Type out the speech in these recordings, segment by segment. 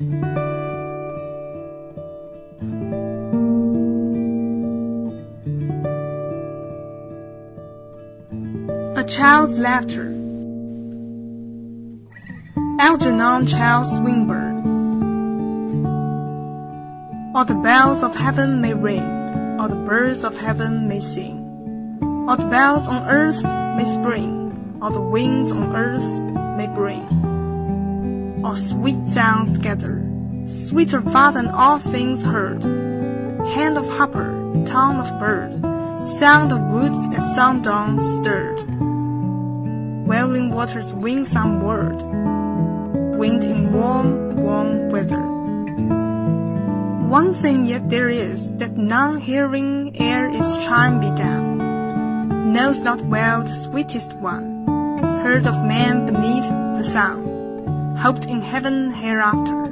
A child's laughter. Algernon Charles Swinburne. All the bells of heaven may ring, all the birds of heaven may sing, all the bells on earth may spring, all the winds on earth may bring. All sweet sounds together, sweeter far than all things heard. Hand of harper, tongue of bird, sound of woods and sun dawn stirred. Wailing waters wing some word, wind in warm, warm weather. One thing yet there is that none hearing ere its chime be down, knows not well the sweetest one, heard of man beneath the sun, hoped in heaven hereafter,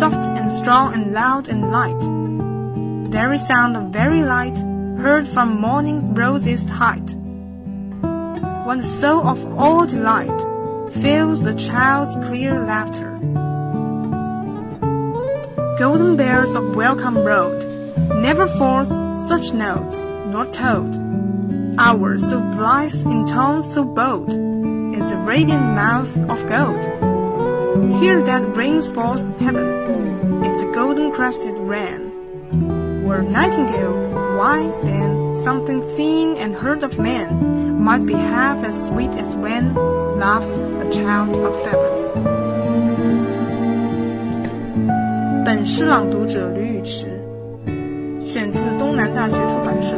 soft and strong and loud and light, very sound of very light, heard from morning rosiest height. When the soul of all delight fills the child's clear laughter, golden bells of welcome rolled, never forth such notes nor told. Ours so blithe in tone so bold is the radiant mouth of gold. Here that brings forth heaven, if the golden-crested wren were nightingale, why then something seen and heard of men, might be half as sweet as when laughs a child of heaven。本诗朗读者吕雨池，选自东南大学出版社。